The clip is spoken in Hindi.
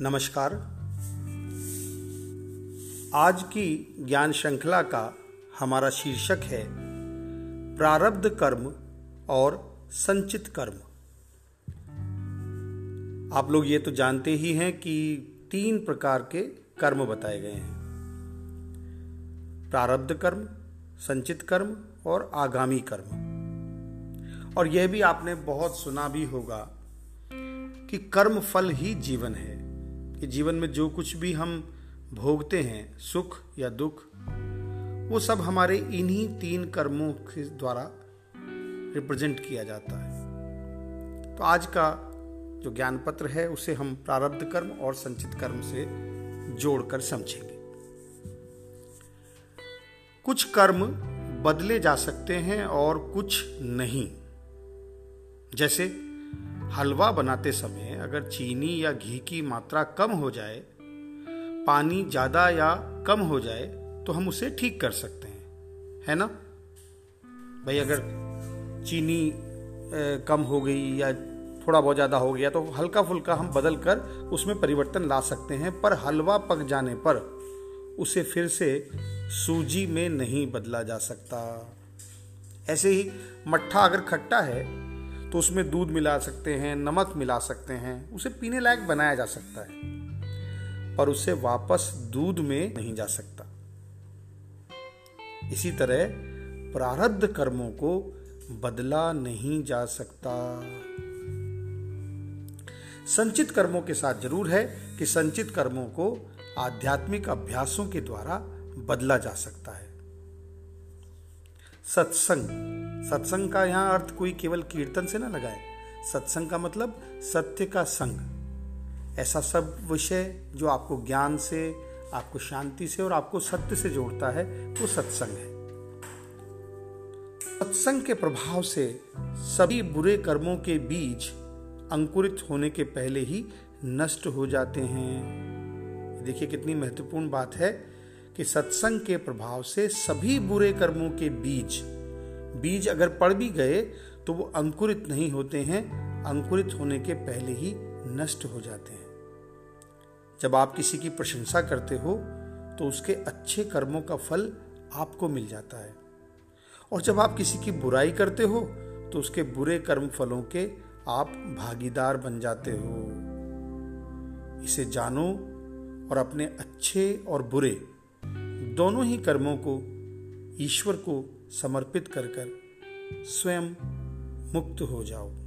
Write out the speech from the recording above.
नमस्कार। आज की ज्ञान श्रृंखला का हमारा शीर्षक है, प्रारब्ध कर्म और संचित कर्म। आप लोग ये तो जानते ही हैं कि तीन प्रकार के कर्म बताए गए हैं। प्रारब्ध कर्म, संचित कर्म और आगामी कर्म। और यह भी आपने बहुत सुना भी होगा कि कर्म फल ही जीवन है। कि जीवन में जो कुछ भी हम भोगते हैं, सुख या दुख, वो सब हमारे इन्हीं तीन कर्मों के द्वारा रिप्रेजेंट किया जाता है। तो आज का जो ज्ञान पत्र है, उसे हम प्रारब्ध कर्म और संचित कर्म से जोड़कर समझेंगे। कुछ कर्म बदले जा सकते हैं और कुछ नहीं। जैसे हलवा बनाते समय अगर चीनी या घी की मात्रा कम हो जाए, पानी ज़्यादा या कम हो जाए तो हम उसे ठीक कर सकते हैं। है ना? भाई, अगर चीनी कम हो गई या थोड़ा बहुत ज़्यादा हो गया तो हल्का फुल्का हम बदल कर उसमें परिवर्तन ला सकते हैं, पर हलवा पक जाने पर उसे फिर से सूजी में नहीं बदला जा सकता। ऐसे ही मट्ठा अगर खट्टा है तो उसमें दूध मिला सकते हैं, नमक मिला सकते हैं, उसे पीने लायक बनाया जा सकता है। पर उसे वापस दूध में नहीं जा सकता। इसी तरह प्रारब्ध कर्मों को बदला नहीं जा सकता। संचित कर्मों के साथ ज़रूर है कि संचित कर्मों को आध्यात्मिक अभ्यासों के द्वारा बदला जा सकता है। सत्संग। सत्संग का यहाँ अर्थ कोई केवल कीर्तन से ना लगाए। सत्संग का मतलब सत्य का संग। ऐसा सब विषय जो आपको ज्ञान से, आपको शांति से और आपको सत्य से जोड़ता है, वो सत्संग है। सत्संग के प्रभाव से सभी बुरे कर्मों के बीज अंकुरित होने के पहले ही नष्ट हो जाते हैं। देखिए कितनी महत्वपूर्ण बात है कि सत्संग के प्रभाव से सभी बुरे कर्मों के बीज बीज अगर पड़ भी गए तो वो अंकुरित नहीं होते हैं। अंकुरित होने के पहले ही नष्ट हो जाते हैं। जब आप किसी की प्रशंसा करते हो तो उसके अच्छे कर्मों का फल आपको मिल जाता है। और जब आप किसी की बुराई करते हो तो उसके बुरे कर्म फलों के आप भागीदार बन जाते हो। इसे जानो और अपने अच्छे और बुरे दोनों ही कर्मों को, ईश्वर को समर्पित कर कर स्वयं मुक्त हो जाओ।